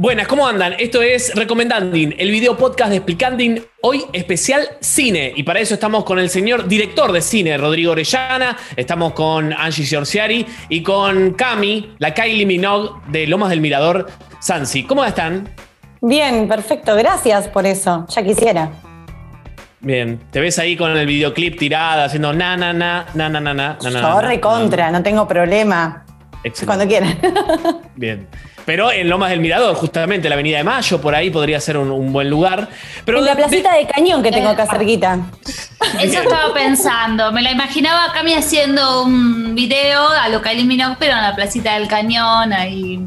Buenas, ¿cómo andan? Esto es Recomendandin, el video podcast de Explicandin, hoy especial cine. Y para eso estamos con el señor director de cine, Rodrigo Orellana, estamos con Angie Giorciari y con Cami, la Kylie Minogue de Lomas del Mirador, Sansi. ¿Cómo están? Bien, perfecto, gracias por eso, ya quisiera. Bien, te ves ahí con el videoclip tirada, haciendo na, na, na, na, na, na, na. Yo recontra, no tengo problema. Excelente. Cuando quieran. Bien. Pero en Lomas del Mirador, justamente, la Avenida de Mayo, por ahí podría ser un, buen lugar. Pero en la placita de, Cañón que tengo acá eh, cerquita. Eso estaba pensando. Me la imaginaba Cami haciendo un video a lo que eliminó, pero en la placita del Cañón, ahí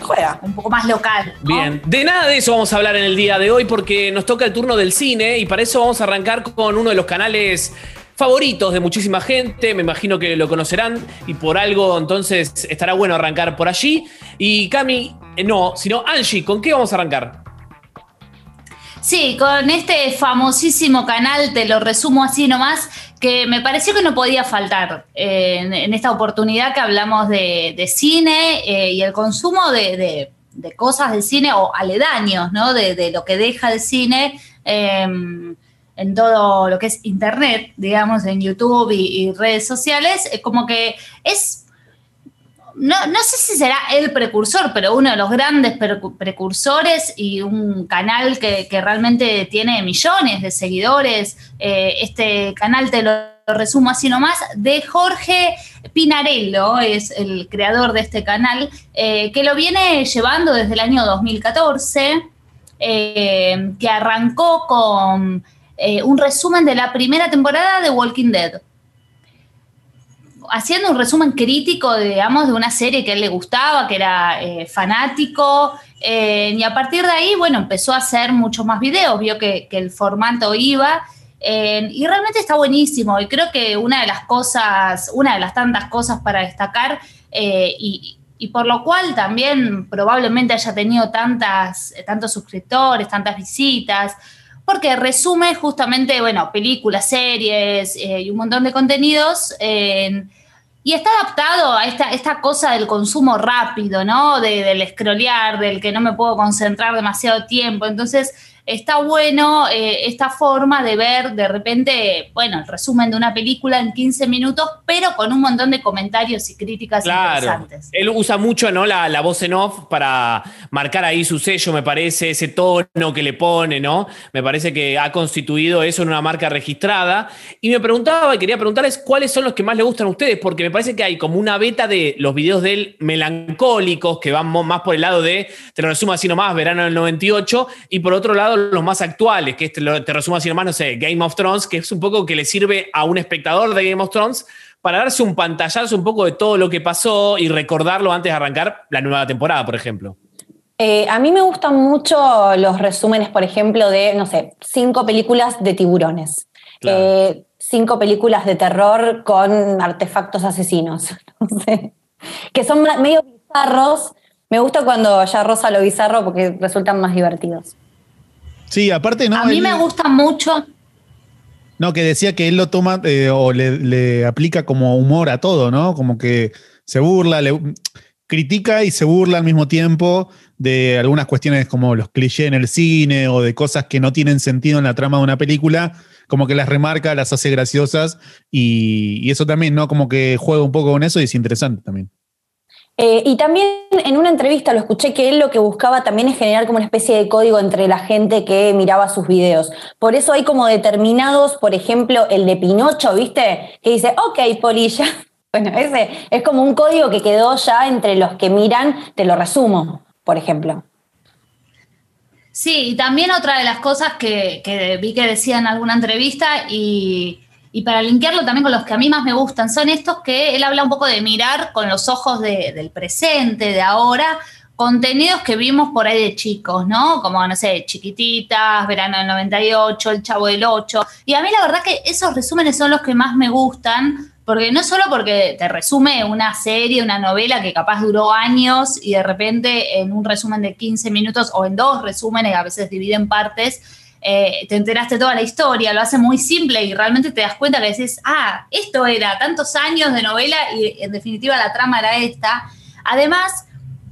juega, un poco más local. Bien, de nada de eso vamos a hablar en el día de hoy porque nos toca el turno del cine y para eso vamos a arrancar con uno de los canales favoritos de muchísima gente, me imagino que lo conocerán y por algo entonces estará bueno arrancar por allí. Y Cami, eh, no, sino Angie, ¿con qué vamos a arrancar? Sí, con este famosísimo canal, te lo resumo así nomás, que me pareció que no podía faltar eh, en, esta oportunidad que hablamos de, cine eh, y el consumo de, cosas de cine o aledaños, ¿no? De, lo que deja el cine. En todo lo que es internet, digamos, en YouTube y, redes sociales, es como que es no, sé si será el precursor, pero uno de los grandes precursores y un canal que, realmente tiene millones de seguidores. Eh, este canal te lo resumo así nomás, de Jorge Pinarello, es el creador de este canal, eh, que lo viene llevando desde el año 2014, eh, que arrancó con eh, un resumen de la primera temporada de Walking Dead. Haciendo un resumen crítico, digamos, de una serie que él le gustaba, que era eh, fanático, eh, y a partir de ahí, bueno, empezó a hacer muchos más videos, vio que, el formato iba, y realmente está buenísimo, y creo que una de las cosas, una de las tantas cosas para destacar, y, y por lo cual también probablemente haya tenido tantas, tantos suscriptores, tantas visitas, porque resume justamente, bueno, películas, series eh, y un montón de contenidos. y está adaptado a esta, esta cosa del consumo rápido, ¿no? del scrollear, del que no me puedo concentrar demasiado tiempo. Entonces, está bueno eh, esta forma de ver de repente, bueno, el resumen de una película en 15 minutos, pero con un montón de comentarios y críticas claro. interesantes. Él usa mucho ¿no? La, la, voz en off para marcar ahí su sello, me parece, ese tono que le pone, ¿no? Me parece que ha constituido eso en una marca registrada. Y me preguntaba, y quería preguntarles cuáles son los que más le gustan a ustedes, porque me parece que hay como una beta de los videos de él melancólicos, que van más por el lado de, te lo resumo así nomás, verano del 98, y por otro lado los más actuales, que este, te resumo así nomás, no sé, Game of Thrones, que es un poco que le sirve a un espectador de Game of Thrones para darse un pantallazo un poco de todo lo que pasó y recordarlo antes de arrancar la nueva temporada, por ejemplo. Eh, a mí me gustan mucho los resúmenes, por ejemplo, de, no sé, cinco películas de tiburones. Eh, cinco películas de terror con artefactos asesinos. que son medio bizarros. Me gusta cuando ya rosa lo bizarro porque resultan más divertidos. Sí, aparte no. A mí me gusta mucho. No, que decía que él lo toma eh, o le, aplica como humor a todo, ¿no? Como que se burla, le, critica y se burla al mismo tiempo de algunas cuestiones como los clichés en el cine o de cosas que no tienen sentido en la trama de una película, como que las remarca, las hace graciosas y, y eso también, ¿no? Como que juega un poco con eso y es interesante también. Eh, y también en una entrevista lo escuché que él lo que buscaba también es generar como una especie de código entre la gente que miraba sus videos. Por eso hay como determinados, por ejemplo, el de Pinocho, ¿viste? Que dice, ok, polilla. Bueno, ese es como un código que quedó ya entre los que miran, te lo resumo, por ejemplo. Sí, y también otra de las cosas que, que vi que decía en alguna entrevista y y para linkearlo también con los que a mí más me gustan, son estos que él habla un poco de mirar con los ojos del presente, de ahora, contenidos que vimos por ahí de chicos, ¿no? Como, no sé, Chiquititas, Verano del 98, El Chavo del 8. Y a mí la verdad que esos resúmenes son los que más me gustan, porque no solo porque te resume una serie, una novela que capaz duró años y de repente en un resumen de 15 minutos o en dos resúmenes, a veces divide en partes, eh, te enteraste toda la historia, lo hace muy simple y realmente te das cuenta que decís, ah, esto era tantos años de novela y en definitiva la trama era esta. Además,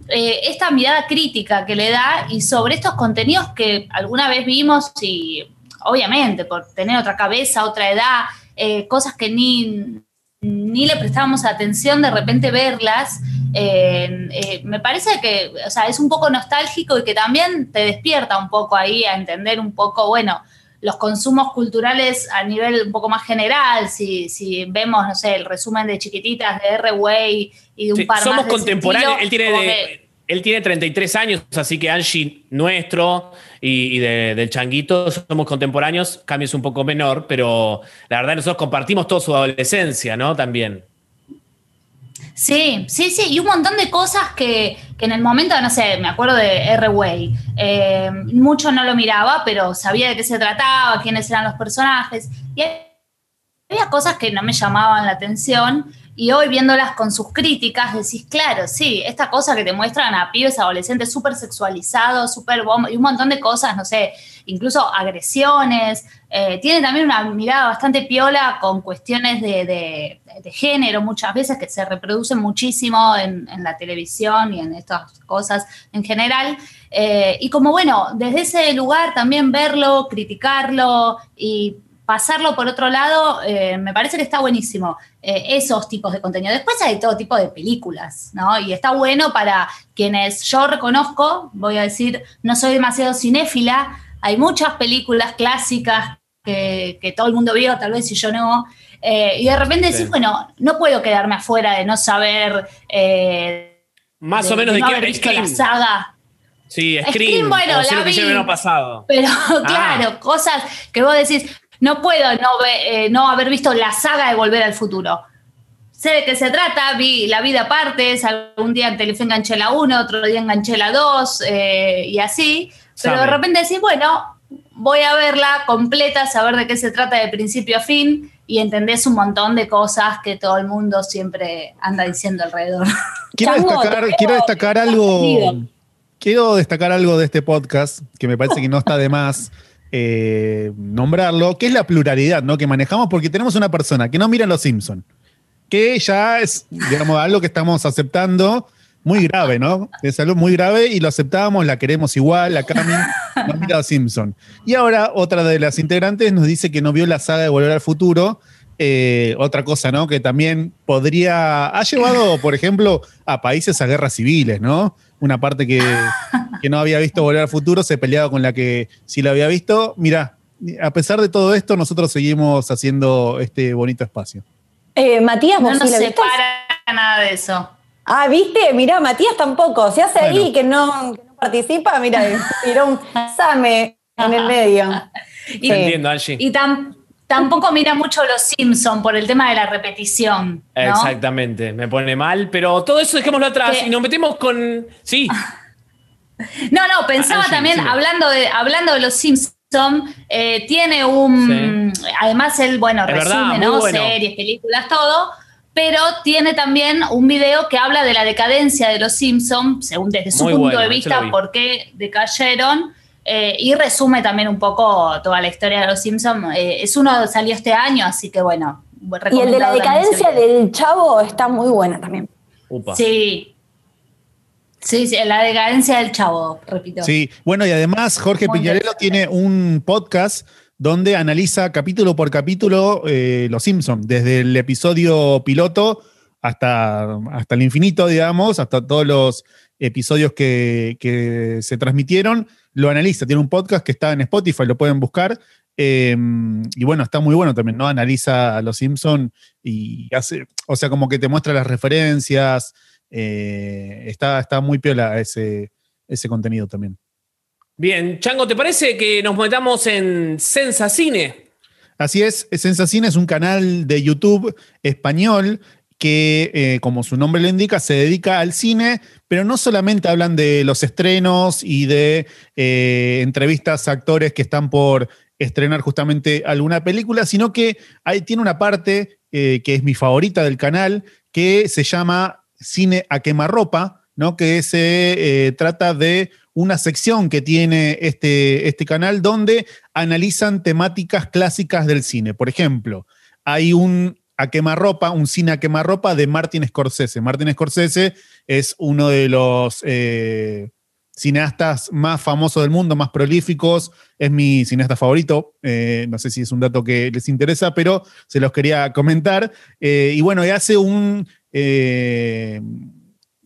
eh, esta mirada crítica que le da y sobre estos contenidos que alguna vez vimos y obviamente por tener otra cabeza, otra edad, eh, cosas que ni, ni le prestábamos atención, de repente verlas, eh, me parece que o sea, es un poco nostálgico y que también te despierta un poco ahí a entender un poco, bueno, los consumos culturales a nivel un poco más general, si, si vemos, no sé, el resumen de chiquititas de R-Way y de un par somos más. Somos contemporáneos, él tiene, él tiene 33 años, así que Angie nuestro y, del Changuito somos contemporáneos, cambio es un poco menor, pero la verdad nosotros compartimos toda su adolescencia, ¿no? También. Sí, sí, sí, y un montón de cosas que, en el momento, no sé, me acuerdo de R-Way, eh, mucho no lo miraba, pero sabía de qué se trataba, quiénes eran los personajes, y había cosas que no me llamaban la atención, y hoy viéndolas con sus críticas, decís, claro, sí, esta cosa que te muestran a pibes adolescentes súper sexualizados, súper y un montón de cosas, no sé, incluso agresiones. Eh, tiene también una mirada bastante piola con cuestiones de, género muchas veces que se reproducen muchísimo en, la televisión y en estas cosas en general. Eh, y como bueno, desde ese lugar también verlo, criticarlo y pasarlo por otro lado, eh, me parece que está buenísimo eh, esos tipos de contenido. Después hay todo tipo de películas, ¿no? Y está bueno para quienes yo reconozco, voy a decir, no soy demasiado cinéfila, hay muchas películas clásicas que, todo el mundo vio, tal vez si yo no, eh, y de repente decís, bueno, no puedo quedarme afuera de no saber... Más o menos de, qué visto la saga. Sí, Scream, bueno, la vi, pasado. Pero claro, ah. cosas que vos decís, no puedo eh, no, haber visto la saga de Volver al Futuro. Sé de qué se trata, vi La vida aparte, algún día en Telefe enganché la 1, otro día enganché la 2 eh, y así, pero de repente decís, bueno, voy a verla completa, saber de qué se trata de principio a fin y entendés un montón de cosas que todo el mundo siempre anda diciendo alrededor. Quiero destacar, quiero destacar algo. Quiero destacar algo de este podcast que me parece que no está de más. Eh, nombrarlo, que es la pluralidad ¿no? que manejamos, porque tenemos una persona que no mira Los Simpson, que ya es, digamos, algo que estamos aceptando muy grave, ¿no? Es algo muy grave y lo aceptamos, la queremos igual, la Cami no mira Los Simpson. Y ahora otra de las integrantes nos dice que no vio la saga de Volver al Futuro. Eh, otra cosa, ¿no? Que también podría. Ha llevado, por ejemplo, a países a guerras civiles, ¿no? Una parte que, no había visto Volver al Futuro, se peleaba con la que sí la había visto. Mira, a pesar de todo esto, nosotros seguimos haciendo este bonito espacio. Eh, Matías, no nos separa nada de eso. Ah, ¿viste? Mirá, Matías tampoco. Se hace ahí que no, participa, mira, tiró un same en el medio. entiendo, Angie. Y tan, Tampoco mira mucho los Simpson por el tema de la repetición. Exactamente, me pone mal, pero todo eso dejémoslo atrás y nos metemos con. Sí. no, no, pensaba también, hablando, de, hablando de los Simpson, eh, tiene un. Además, él, bueno, resume, ¿no? Series, películas, todo. Pero tiene también un video que habla de la decadencia de los Simpson, según desde su punto de vista, por qué decayeron eh, y resume también un poco toda la historia de los Simpsons. Eh, es uno salió este año, así que bueno. Y el de la decadencia del chavo está muy buena también. Sí. Sí, sí, la decadencia del chavo, repito. Sí, bueno, y además Jorge Piñarello tiene un podcast donde analiza capítulo por capítulo eh, Los Simpsons, desde el episodio piloto hasta, hasta el infinito, digamos, hasta todos los episodios que, que se transmitieron lo analiza, tiene un podcast que está en Spotify, lo pueden buscar. Em, y bueno, está muy bueno también, ¿no? Analiza a los Simpson y hace, o sea, como que te muestra las referencias. Eh, está, está muy piola ese, ese contenido también. Bien, Chango, ¿te parece que nos metamos en Sensacine? Así es, Sensacine es un canal de YouTube español que, eh, como su nombre lo indica, se dedica al cine, pero no solamente hablan de los estrenos y de eh, entrevistas a actores que están por estrenar justamente alguna película, sino que ahí tiene una parte eh, que es mi favorita del canal, que se llama Cine a quemarropa, ¿no? que se trata de una sección que tiene este, este canal donde analizan temáticas clásicas del cine. Por ejemplo, hay un a quemarropa, un cine a quemarropa de Martin Scorsese. Martin Scorsese es uno de los eh, cineastas más famosos del mundo, más prolíficos. Es mi cineasta favorito. Eh, no sé si es un dato que les interesa, pero se los quería comentar. Eh, y bueno, hace un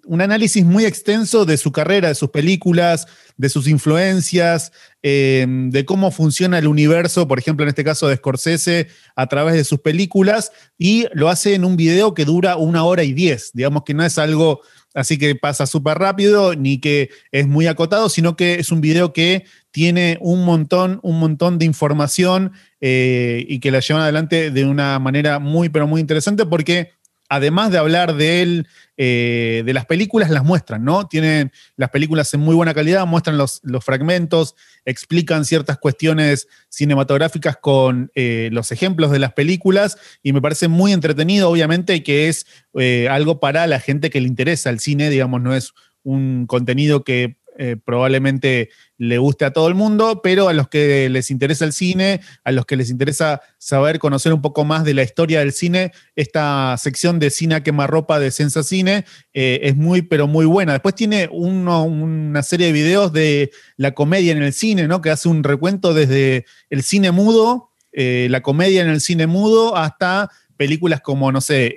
un análisis muy extenso de su carrera, de sus películas, de sus influencias, eh, de cómo funciona el universo, por ejemplo, en este caso de Scorsese, a través de sus películas, y lo hace en un video que dura una hora y diez. Digamos que no es algo así que pasa súper rápido, ni que es muy acotado, sino que es un video que tiene un montón, un montón de información eh, y que la llevan adelante de una manera muy, pero muy interesante porque además de hablar de él, eh, de las películas, las muestran, ¿no? Tienen las películas en muy buena calidad, muestran los, fragmentos, explican ciertas cuestiones cinematográficas con eh, los ejemplos de las películas y me parece muy entretenido, obviamente, que es eh, algo para la gente que le interesa el cine, digamos, no es un contenido que eh, probablemente le guste a todo el mundo, pero a los que les interesa el cine, a los que les interesa saber, conocer un poco más de la historia del cine, esta sección de cine a quemarropa de Sensa Cine eh, es muy, pero muy buena. Después tiene una serie de videos de la comedia en el cine, ¿no? Que hace un recuento desde el cine mudo, eh, la comedia en el cine mudo, hasta películas como, no sé,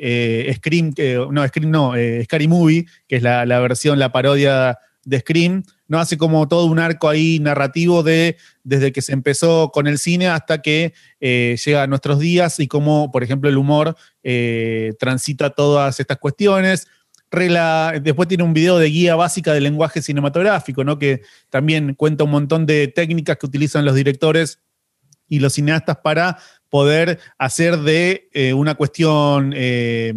Scream, no, Scream no, Scary Movie, que es la versión, la parodia de Scream, ¿no? Hace como todo un arco ahí narrativo de desde que se empezó con el cine hasta que eh, llega a nuestros días y cómo, por ejemplo, el humor eh, transita todas estas cuestiones. Regla, después tiene un video de guía básica del lenguaje cinematográfico, ¿no? Que también cuenta un montón de técnicas que utilizan los directores y los cineastas para poder hacer de eh, una cuestión eh,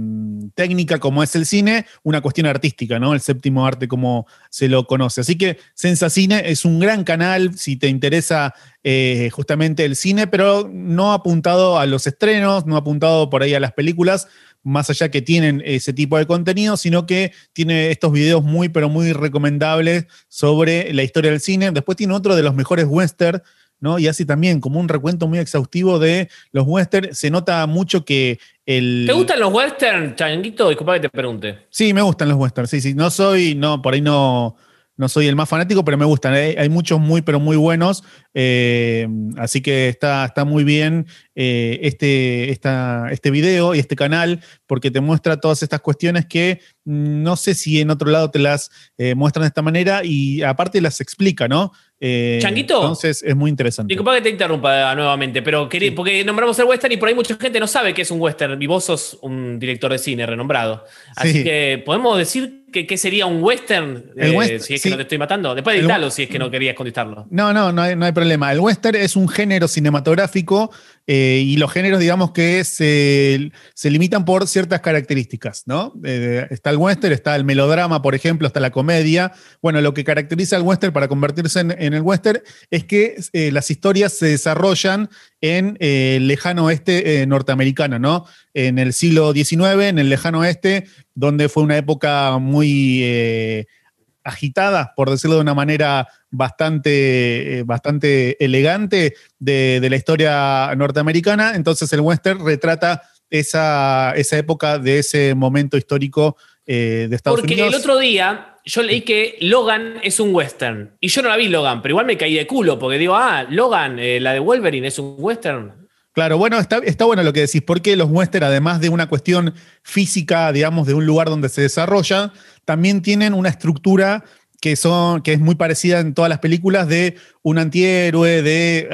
técnica como es el cine, una cuestión artística, ¿no? El séptimo arte como se lo conoce. Así que Sensa Cine es un gran canal si te interesa eh, justamente el cine, pero no apuntado a los estrenos, no apuntado por ahí a las películas, más allá que tienen ese tipo de contenido, sino que tiene estos videos muy, pero muy recomendables sobre la historia del cine. Después tiene otro de los mejores western y así también como un recuento muy exhaustivo de los westerns. Se nota mucho que el... ¿Te gustan los westerns, Changuito? Disculpa que te pregunte. Sí, me gustan los westerns, sí, sí. No soy, no, por ahí no, no soy el más fanático, pero me gustan. Hay, muchos muy, pero muy buenos. Eh, así que está, está muy bien eh, este, este video y este canal, porque te muestra todas estas cuestiones que mm, no sé si en otro lado te las eh, muestran de esta manera y aparte las explica, ¿no? Eh, Changuito. Entonces es muy interesante. Disculpa que te interrumpa nuevamente, pero porque nombramos el western y por ahí mucha gente no sabe qué es un western y vos sos un director de cine renombrado. Así que podemos decir que qué sería un western, eh, si es que no te estoy matando. Después editalo si es que no querías contestarlo. No, no, no hay, no hay problema. El western es un género cinematográfico eh, y los géneros, digamos que se, limitan por ciertas características, ¿no? Eh, está el western, está el melodrama, por ejemplo, está la comedia. Bueno, lo que caracteriza al western para convertirse en, el western es que eh, las historias se desarrollan en el lejano oeste norteamericano, ¿no? En el siglo XIX, en el lejano oeste, donde fue una época muy agitada, por decirlo de una manera bastante, eh, bastante elegante de, la historia norteamericana. Entonces el western retrata esa, esa época de ese momento histórico eh, de Estados Unidos. Porque el otro día yo leí que Logan es un western. Y yo no la vi Logan, pero igual me caí de culo porque digo, ah, Logan, eh, la de Wolverine es un western. Claro, bueno, está, está bueno lo que decís, porque los western, además de una cuestión física, digamos, de un lugar donde se desarrolla, también tienen una estructura que, son, que es muy parecida en todas las películas de un antihéroe, de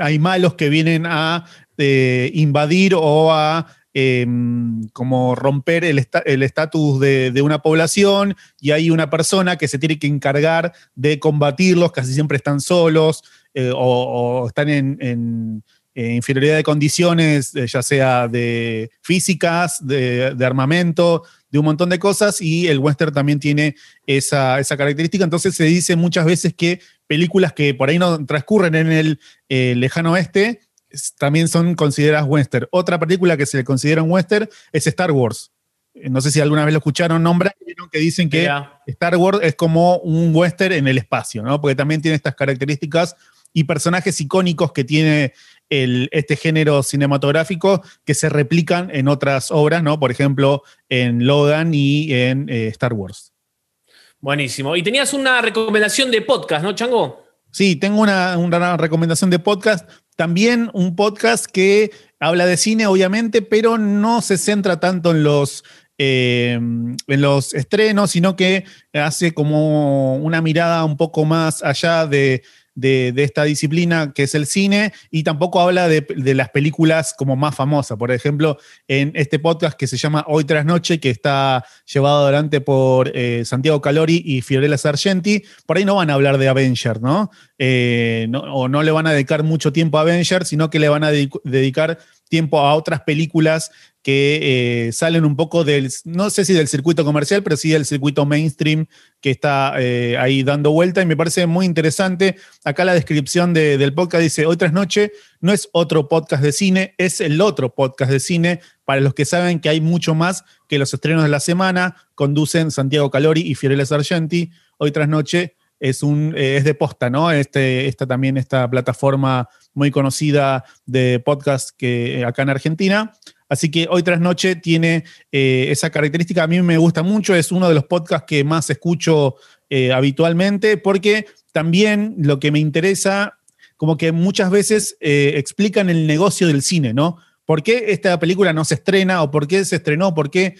hay, malos que vienen a eh, invadir o a em, como romper el estatus de, una población y hay una persona que se tiene que encargar de combatirlos, casi siempre están solos eh, o, están en inferioridad de condiciones, eh, ya sea de físicas, de, armamento, de un montón de cosas, y el western también tiene esa, característica. Entonces se dice muchas veces que películas que por ahí no transcurren en el eh, lejano oeste también son consideradas western. Otra película que se le considera un western es Star Wars. No sé si alguna vez lo escucharon nombrar, que dicen que Star Wars es como un western en el espacio, ¿no? Porque también tiene estas características y personajes icónicos que tiene este género cinematográfico que se replican en otras obras, ¿no? Por ejemplo, en Logan y en eh, Star Wars. Buenísimo. Y tenías una recomendación de podcast, ¿no, Chango? Sí, tengo una, una recomendación de podcast. También un podcast que habla de cine, obviamente, pero no se centra tanto en los eh, en los estrenos, sino que hace como una mirada un poco más allá de, de, esta disciplina que es el cine y tampoco habla de, las películas como más famosas. Por ejemplo, en este podcast que se llama Hoy tras Noche, que está llevado adelante por eh, Santiago Calori y Fiorella Sargenti, por ahí no van a hablar de Avenger, ¿no? Eh, o no le van a dedicar mucho tiempo a Avenger, sino que le van a dedicar tiempo a otras películas que eh, salen un poco del, no sé si del circuito comercial, pero sí del circuito mainstream que está eh, ahí dando vuelta y me parece muy interesante. Acá la descripción del podcast dice, hoy tras noche no es otro podcast de cine, es el otro podcast de cine. Para los que saben que hay mucho más que los estrenos de la semana, conducen Santiago Calori y Fiorella Sargenti. Hoy tras noche es, un, eh, es de posta, ¿no? Este, esta también, esta plataforma muy conocida de podcast que acá en Argentina. Así que hoy tras noche tiene eh, esa característica. A mí me gusta mucho, es uno de los podcasts que más escucho eh, habitualmente, porque también lo que me interesa, como que muchas veces eh, explican el negocio del cine, ¿no? ¿Por qué esta película no se estrena o por qué se estrenó? ¿Por qué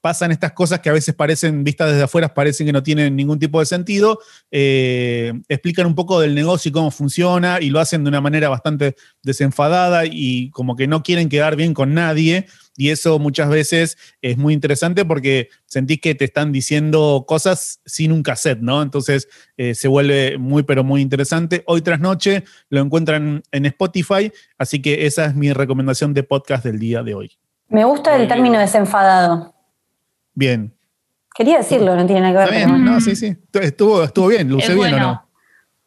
pasan estas cosas que a veces parecen, vistas desde afuera, parecen que no tienen ningún tipo de sentido, eh, explican un poco del negocio y cómo funciona y lo hacen de una manera bastante desenfadada y como que no quieren quedar bien con nadie. Y eso muchas veces es muy interesante porque sentís que te están diciendo cosas sin un cassette, ¿no? Entonces eh, se vuelve muy, pero muy interesante. Hoy tras noche lo encuentran en Spotify, así que esa es mi recomendación de podcast del día de hoy. Me gusta el término desenfadado. Bien. Quería decirlo, no tiene nada que ver. Bien, no, sí, sí. Estuvo, estuvo bien, luce bien o no.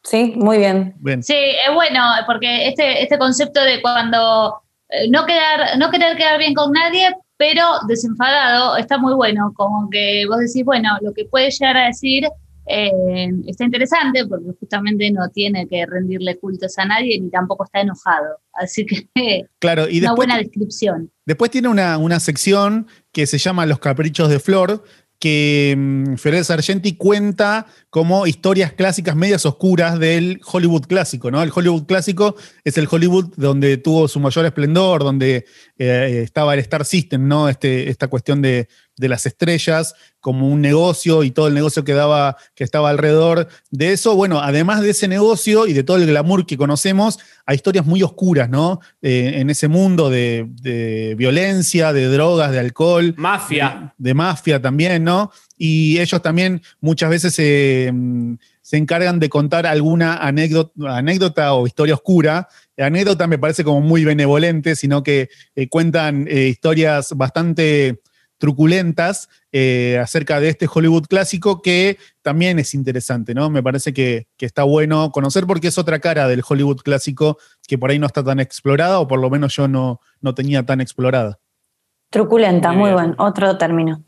Sí, muy bien. Sí, es bueno, porque este, este concepto de cuando eh, no, quedar, no querer quedar bien con nadie, pero desenfadado, está muy bueno. Como que vos decís, bueno, lo que puede llegar a decir eh, está interesante porque justamente no tiene que rendirle cultos a nadie ni tampoco está enojado. Así que claro, y una buena descripción. Después tiene una, una sección que se llama Los Caprichos de Flor, que um, Sargenti cuenta como historias clásicas medias oscuras del Hollywood clásico, ¿no? El Hollywood clásico es el Hollywood donde tuvo su mayor esplendor, donde eh, estaba el Star System, ¿no? Este, esta cuestión de, de las estrellas como un negocio y todo el negocio que, daba, que estaba alrededor de eso. Bueno, además de ese negocio y de todo el glamour que conocemos, hay historias muy oscuras, ¿no? Eh, en ese mundo de, violencia, de drogas, de alcohol. Mafia. De, mafia también, ¿no? Y ellos también muchas veces se, encargan de contar alguna anécdota, anécdota o historia oscura. Anécdota me parece como muy benevolente, sino que eh, cuentan eh, historias bastante truculentas eh, acerca de este Hollywood clásico que también es interesante, ¿no? Me parece que, está bueno conocer porque es otra cara del Hollywood clásico que por ahí no está tan explorada o por lo menos yo no, no tenía tan explorada. Truculenta, muy, buen, otro término.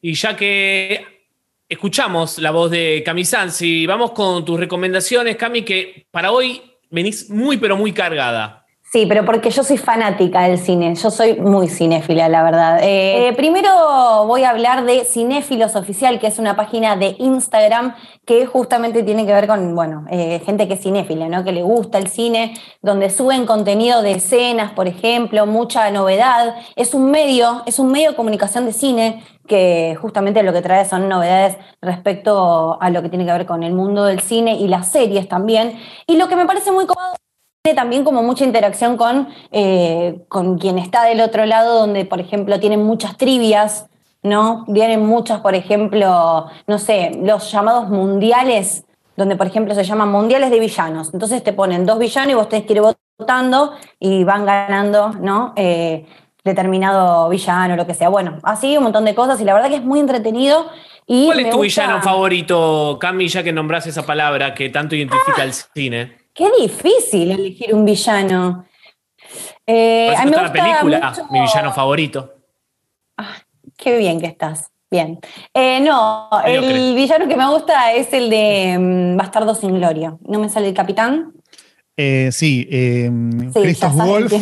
Y ya que escuchamos la voz de Cami Sansi, vamos con tus recomendaciones, Cami, que para hoy venís muy pero muy cargada. Sí, pero porque yo soy fanática del cine, yo soy muy cinéfila, la verdad. Eh, primero voy a hablar de Cinéfilos Oficial, que es una página de Instagram que justamente tiene que ver con, bueno, eh, gente que es cinéfila, ¿no? Que le gusta el cine, donde suben contenido de escenas, por ejemplo, mucha novedad. Es un medio, es un medio de comunicación de cine que justamente lo que trae son novedades respecto a lo que tiene que ver con el mundo del cine y las series también. Y lo que me parece muy cómodo también como mucha interacción con, eh, con quien está del otro lado, donde, por ejemplo, tienen muchas trivias, ¿no? Vienen muchas, por ejemplo, no sé, los llamados mundiales, donde, por ejemplo, se llaman mundiales de villanos. Entonces te ponen dos villanos y vos tenés que ir votando y van ganando, ¿no? Eh, determinado villano, lo que sea. Bueno, así un montón de cosas y la verdad que es muy entretenido. Y ¿Cuál es tu villano favorito, Cami, ya que nombras esa palabra que tanto identifica el cine? Qué difícil elegir un villano. Eh, a mí me gusta la película, mi villano favorito. Ah, qué bien que estás. Bien. Eh, no, el villano que me gusta es el de mm, Bastardo sin Gloria. ¿No me sale el capitán? Eh, sí, eh, Sí, Christoph Wolf.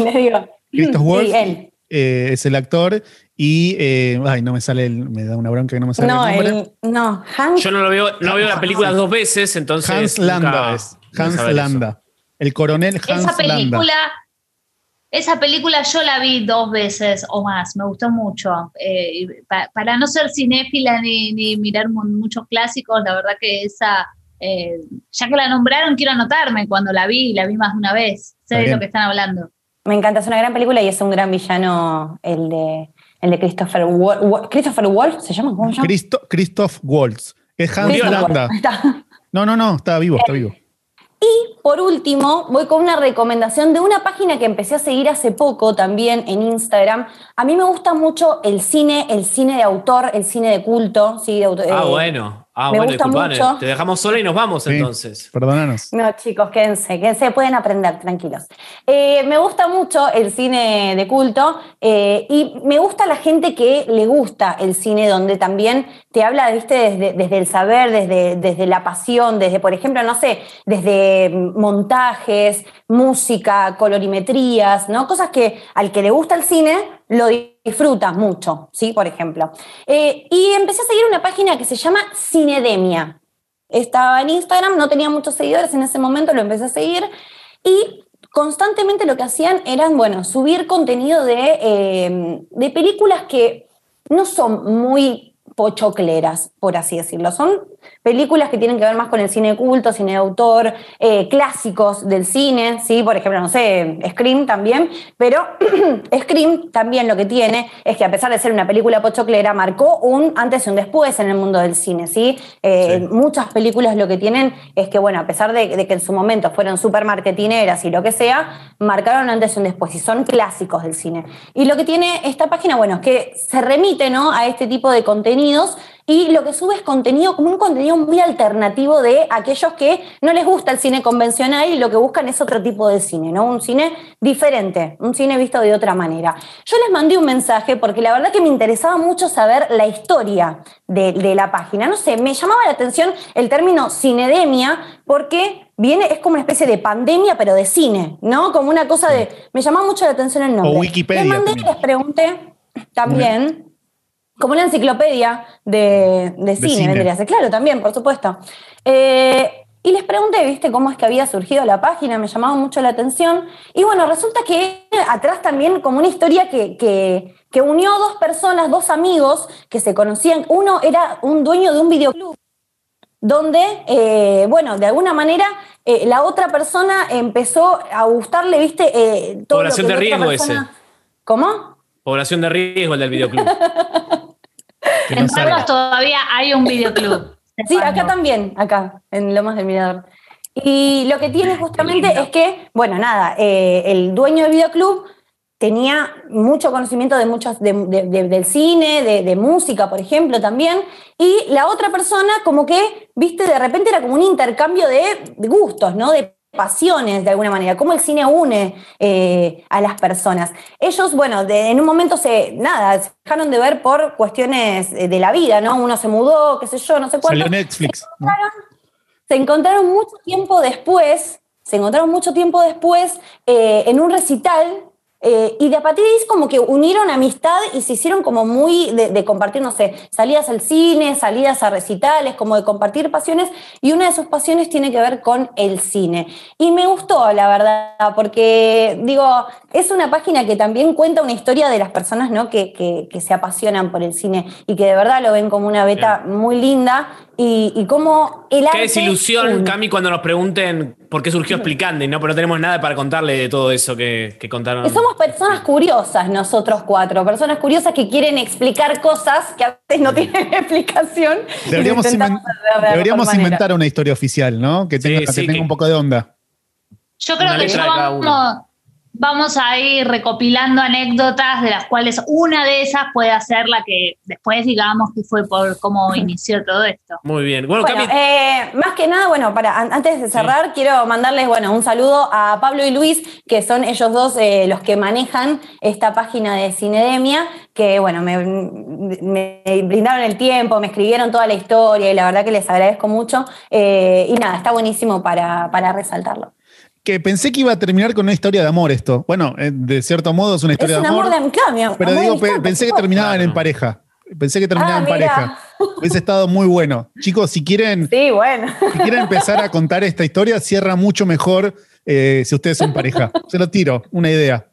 Christoph Wolf Sí, él. eh, es el actor y, eh, ay, no me sale, el- me da una bronca que no me sale No, el nombre. el, no, Hans. Yo no lo veo, no veo las películas dos veces, entonces. Hans nunca Landa es, Hans. Landa. El coronel Hans esa Landa. película, esa película yo la vi dos veces o más, me gustó mucho. Eh, pa- para no ser cinéfila ni, ni mirar mu- muchos clásicos, la verdad que esa, eh, ya que la nombraron, quiero anotarme cuando la vi, la vi más de una vez. Sé de lo que están hablando. Me encanta, es una gran película y es un gran villano el de, el de Christopher Wolf. ¿Christopher Wolf se llama? ¿Cómo se llama? Christo- Christoph Waltz. Es Hans Landa. No, no, no, está vivo, está vivo. Y por último, voy con una recomendación de una página que empecé a seguir hace poco también en Instagram. A mí me gusta mucho el cine, el cine de autor, el cine de culto. Sí, de Ah, eh, bueno. Ah, me bueno, mucho. Te dejamos sola y nos vamos Sí, entonces. Perdónanos. No, chicos, quédense, quédense, pueden aprender, tranquilos. Eh, me gusta mucho el cine de culto eh, y me gusta la gente que le gusta el cine donde también te habla, viste, desde, desde el saber, desde, desde la pasión, desde, por ejemplo, no sé, desde montajes, música, colorimetrías, ¿no? Cosas que al que le gusta el cine lo disfruta mucho, ¿sí? Por ejemplo. Eh, y empecé a seguir una página que se llama Cinedemia. Estaba en Instagram, no tenía muchos seguidores en ese momento, lo empecé a seguir y constantemente lo que hacían eran, bueno, subir contenido de, eh, de películas que no son muy pochocleras, por así decirlo. Son películas que tienen que ver más con el cine culto, cine de autor, eh, clásicos del cine, ¿sí? Por ejemplo, no sé, Scream también, pero Scream también lo que tiene es que a pesar de ser una película pochoclera, marcó un antes y un después en el mundo del cine, ¿sí? Eh, Sí. Muchas películas lo que tienen es que, bueno, a pesar de, de que en su momento fueron súper marketineras y lo que sea, marcaron antes y un después y son clásicos del cine. Y lo que tiene esta página, bueno, es que se remite, ¿no? A este tipo de contenidos y lo que sube es contenido, como un contenido muy alternativo de aquellos que no les gusta el cine convencional y lo que buscan es otro tipo de cine, ¿no? Un cine diferente, un cine visto de otra manera. Yo les mandé un mensaje porque la verdad que me interesaba mucho saber la historia de, de la página. No sé, me llamaba la atención el término cinedemia porque viene, es como una especie de pandemia, pero de cine, ¿no? Como una cosa de. Me llamaba mucho la atención el nombre. O Wikipedia Les mandé y les pregunté también. Como una enciclopedia de, de cine, cine. vendría a ser. Claro, también, por supuesto. Eh, y les pregunté, ¿viste, cómo es que había surgido la página? Me llamaba mucho la atención. Y bueno, resulta que atrás también como una historia que, que, que unió dos personas, dos amigos que se conocían. Uno era un dueño de un videoclub donde, eh, bueno, de alguna manera eh, la otra persona empezó a gustarle, ¿viste? Eh, todo lo Población que de la riesgo persona- ¿Cómo? Población de riesgo el del videoclub. No En. Carlos todavía hay un videoclub. Sí, acá también, acá, en Lomas del Mirador. Y lo que tiene justamente es que, bueno, nada, eh, el dueño del videoclub tenía mucho conocimiento de muchos, de- de- de- del cine, de, de música, por ejemplo, también. Y la otra persona, como que, viste, de repente era como un intercambio de, de gustos, ¿no? De pasiones, de alguna manera, cómo el cine une eh, a las personas. Ellos, bueno, de- en un momento se, nada, se dejaron de ver por cuestiones de la vida, ¿no? Uno se mudó, qué sé yo, no sé cuánto. Salió Netflix. ¿no? Se encontraron mucho tiempo después, se encontraron mucho tiempo después eh, en un recital eh, y de a partir de ahí es como que unieron amistad y se hicieron como muy de, de compartir, no sé, salidas al cine, salidas a recitales, como de compartir pasiones y una de sus pasiones tiene que ver con el cine. Y me gustó, la verdad, porque digo, es una página que también cuenta una historia de las personas ¿no? que, que- que se apasionan por el cine y que de verdad lo ven como una beta muy linda y, y como el arte... Qué desilusión. Cami, cuando nos pregunten por qué surgió Explicando, ¿no? Pero no tenemos nada para contarle de todo eso que, que contaron. Que somos personas curiosas nosotros cuatro, personas curiosas que quieren explicar cosas que a veces no tienen explicación. Deberíamos, inven- de deberíamos inventar una historia oficial, ¿no? Que Sí, tenga, que tenga que- un poco de onda. Yo creo Una que vamos, vamos a ir recopilando anécdotas de las cuales una de esas puede ser la que después digamos que fue por cómo inició todo esto. Muy bien. Bueno, Bueno, Cami, eh, más que nada, bueno, para an- antes de cerrar, quiero mandarles bueno, un saludo a Pablo y Luis, que son ellos dos eh, los que manejan esta página de Cinedemia, que bueno, me, me brindaron el tiempo, me escribieron toda la historia y la verdad que les agradezco mucho. eh, y nada, está buenísimo para, para resaltarlo. Que pensé que iba a terminar con una historia de amor esto. Bueno, eh, de cierto modo es una Es historia un de amor. amor de claro, mi amor pero de digo, amistad, pe- por pensé que terminaban Claro. en pareja. Pensé que terminaban Ah, en mira. pareja. Hubiese estado muy bueno. Chicos, si quieren, Sí, bueno. si quieren empezar a contar esta historia, cierra mucho mejor eh, si ustedes son pareja. Se lo tiro, una idea.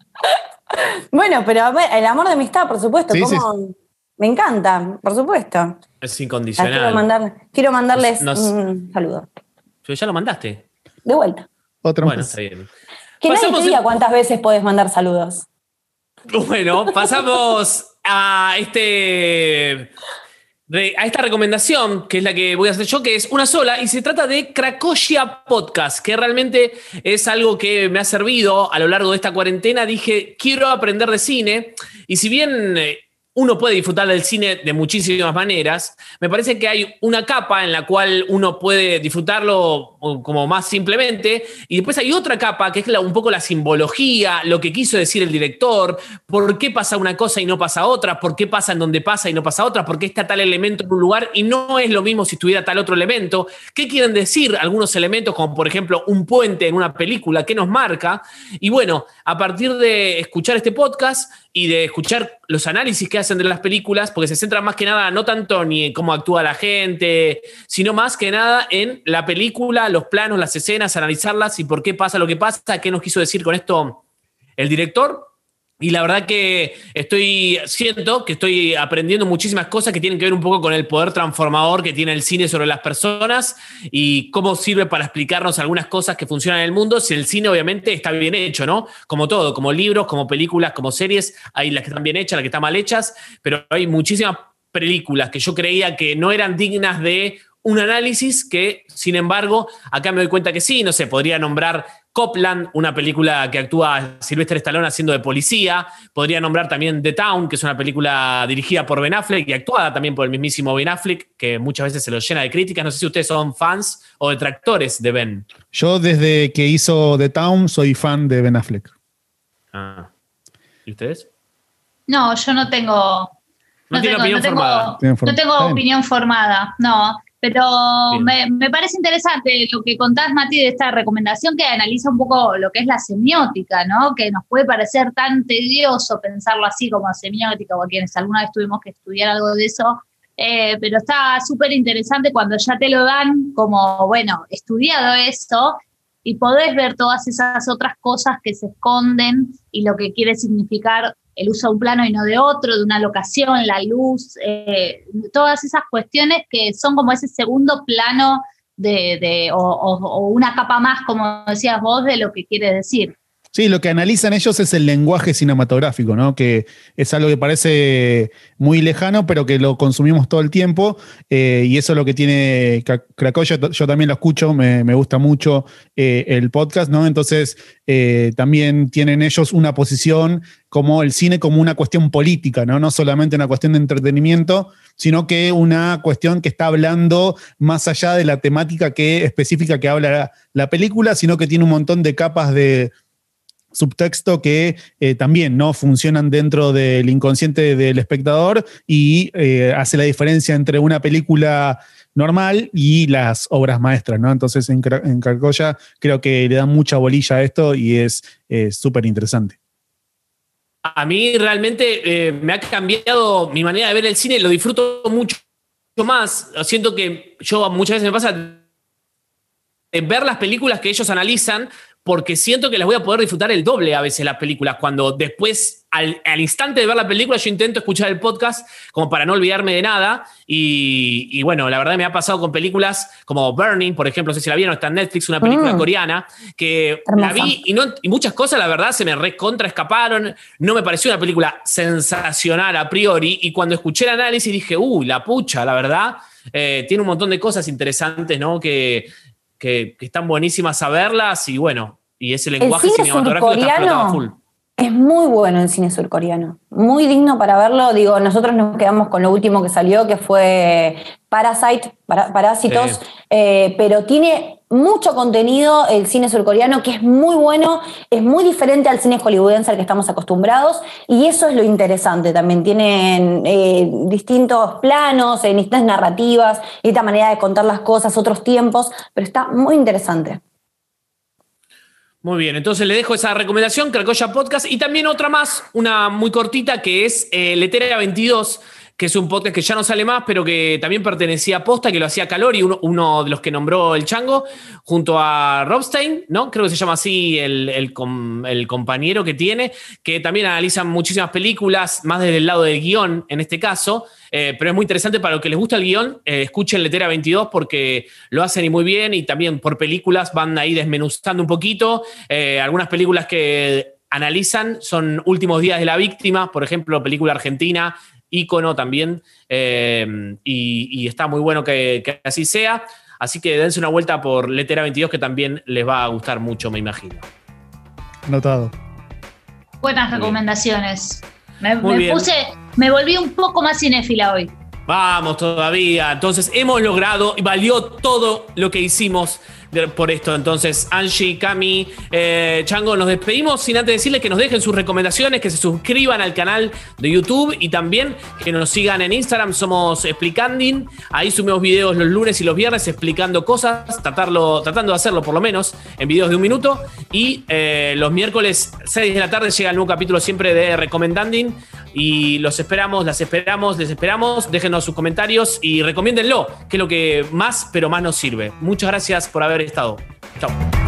Bueno, pero a ver, el amor de amistad, por supuesto, Sí, ¿cómo? me encanta, por supuesto. es Ah, quiero, incondicional. mandar, quiero mandarles Nos- un saludo. Pero ya lo mandaste. De vuelta. Otra Bueno, más. está bien. Que nadie Pasamos te diga en- cuántas veces puedes mandar saludos. Bueno, pasamos a este a esta recomendación, que es la que voy a hacer yo, que es una sola, y se trata de Cracosia Podcast, que realmente es algo que me ha servido a lo largo de esta cuarentena. Dije, quiero aprender de cine, y si bien eh, uno puede disfrutar del cine de muchísimas maneras, me parece que hay una capa en la cual uno puede disfrutarlo como más simplemente, y después hay otra capa que es un poco la simbología, lo que quiso decir el director, por qué pasa una cosa y no pasa otra, por qué pasa en donde pasa y no pasa otra, por qué está tal elemento en un lugar y no es lo mismo si estuviera tal otro elemento, qué quieren decir algunos elementos, como por ejemplo un puente en una película, qué nos marca. Y bueno, a partir de escuchar este podcast y de escuchar los análisis que hacen de las películas, porque se centra más que nada no tanto ni en cómo actúa la gente, sino más que nada en la película, los planos, las escenas, analizarlas y por qué pasa lo que pasa, qué nos quiso decir con esto el director. Y la verdad que estoy, siento que estoy aprendiendo muchísimas cosas que tienen que ver un poco con el poder transformador que tiene el cine sobre las personas y cómo sirve para explicarnos algunas cosas que funcionan en el mundo. Si el cine obviamente está bien hecho, ¿no? Como todo, como libros, como películas, como series, hay las que están bien hechas, las que están mal hechas, pero hay muchísimas películas que yo creía que no eran dignas de un análisis que, sin embargo, acá me doy cuenta que sí, no sé, podría nombrar Copland, una película que actúa Sylvester Stallone haciendo de policía, podría nombrar también The Town, que es una película dirigida por Ben Affleck y actuada también por el mismísimo Ben Affleck, que muchas veces se lo llena de críticas, no sé si ustedes son fans o detractores de Ben. Yo desde que hizo The Town soy fan de Ben Affleck. Ah. ¿Y ustedes? No, yo no tengo. No tiene tengo, opinión no tengo, formada. Form- no tengo opinión formada, no. Pero me, me parece interesante lo que contás, Mati, de esta recomendación que analiza un poco lo que es la semiótica, ¿no? Que nos puede parecer tan tedioso pensarlo así como semiótica, o a quienes alguna vez tuvimos que estudiar algo de eso, eh, pero está súper interesante cuando ya te lo dan como, bueno, estudiado eso y podés ver todas esas otras cosas que se esconden y lo que quiere significar el uso de un plano y no de otro, de una locación, la luz, eh, todas esas cuestiones que son como ese segundo plano de, de- o, o- o una capa más, como decías vos, de lo que quiere decir. Sí, lo que analizan ellos es el lenguaje cinematográfico, ¿no? Que es algo que parece muy lejano, pero que lo consumimos todo el tiempo. eh, y eso es lo que tiene Cra- Krakow. Yo, también lo escucho, me, gusta mucho eh, el podcast, ¿no? Entonces, eh, también tienen ellos una posición como el cine como una cuestión política, ¿no? No solamente una cuestión de entretenimiento, sino que una cuestión que está hablando más allá de la temática que, específica que habla la, la película, sino que tiene un montón de capas de subtexto que eh, también no funcionan dentro del inconsciente del espectador y eh, hace la diferencia entre una película normal y las obras maestras, ¿no? Entonces en, en Carcoya creo que le dan mucha bolilla a esto y es eh, súper interesante. A mí realmente eh, me ha cambiado mi manera de ver el cine, lo disfruto mucho más. Siento que yo muchas veces me pasa de ver las películas que ellos analizan porque siento que las voy a poder disfrutar el doble a veces las películas, cuando después, al, al instante de ver la película, yo intento escuchar el podcast como para no olvidarme de nada. Y, y bueno, la verdad me ha pasado con películas como Burning, por ejemplo, no sé si la vieron, está en Netflix, una película Mm. coreana, que Hermosa. la vi y, no, y muchas cosas, la verdad, se me recontra escaparon. No me pareció una película sensacional a priori. Y cuando escuché el análisis dije, uy, la pucha, la verdad, eh, tiene un montón de cosas interesantes, ¿no? Que, que, que están buenísimas saberlas y bueno, y ese lenguaje cine cinematográfico está explotado a full. Es muy bueno el cine surcoreano, muy digno para verlo. Digo, nosotros nos quedamos con lo último que salió, que fue Parasite, para- Parásitos, Sí. eh, pero tiene mucho contenido el cine surcoreano que es muy bueno, es muy diferente al cine hollywoodense al que estamos acostumbrados y eso es lo interesante también. Tienen eh, distintos planos, eh, distintas narrativas, distinta manera de contar las cosas, otros tiempos, pero está muy interesante. Muy bien, entonces le dejo esa recomendación, Cracoya Podcast, y también otra más, una muy cortita, que es eh, Letera 22, que es un podcast que ya no sale más, pero que también pertenecía a Posta, que lo hacía Calori, uno, uno de los que nombró el Chango, junto a Robstein, ¿no? Creo que se llama así el, el com- el compañero que tiene, que también analizan muchísimas películas, más desde el lado del guion, en este caso. Eh, pero es muy interesante para los que les gusta el guion, eh, escuchen Letera 22 porque lo hacen y muy bien y también por películas van ahí desmenuzando un poquito. Eh, algunas películas que analizan son Últimos días de la víctima, por ejemplo, película argentina, ícono también, eh, y, y está muy bueno que, que así sea. Así que dense una vuelta por Letera 22 que también les va a gustar mucho, me imagino. Notado. Buenas recomendaciones. Me, puse, me volví un poco más cinéfila hoy. Vamos todavía. Entonces hemos logrado y valió todo lo que hicimos por esto. Entonces, Angie, Cami, eh, Chango, nos despedimos sin antes decirles que nos dejen sus recomendaciones, que se suscriban al canal de YouTube y también que nos sigan en Instagram. Somos Explicanding. Ahí subimos videos los lunes y los viernes explicando cosas, tratarlo, tratando de hacerlo por lo menos en videos de un minuto. Y eh, los miércoles 6 de la tarde llega el nuevo capítulo siempre de Recomendanding. Y los esperamos, las esperamos, les esperamos. Déjenos sus comentarios y recomiéndenlo, que es lo que más, pero más nos sirve. Muchas gracias por haber estado. Chao.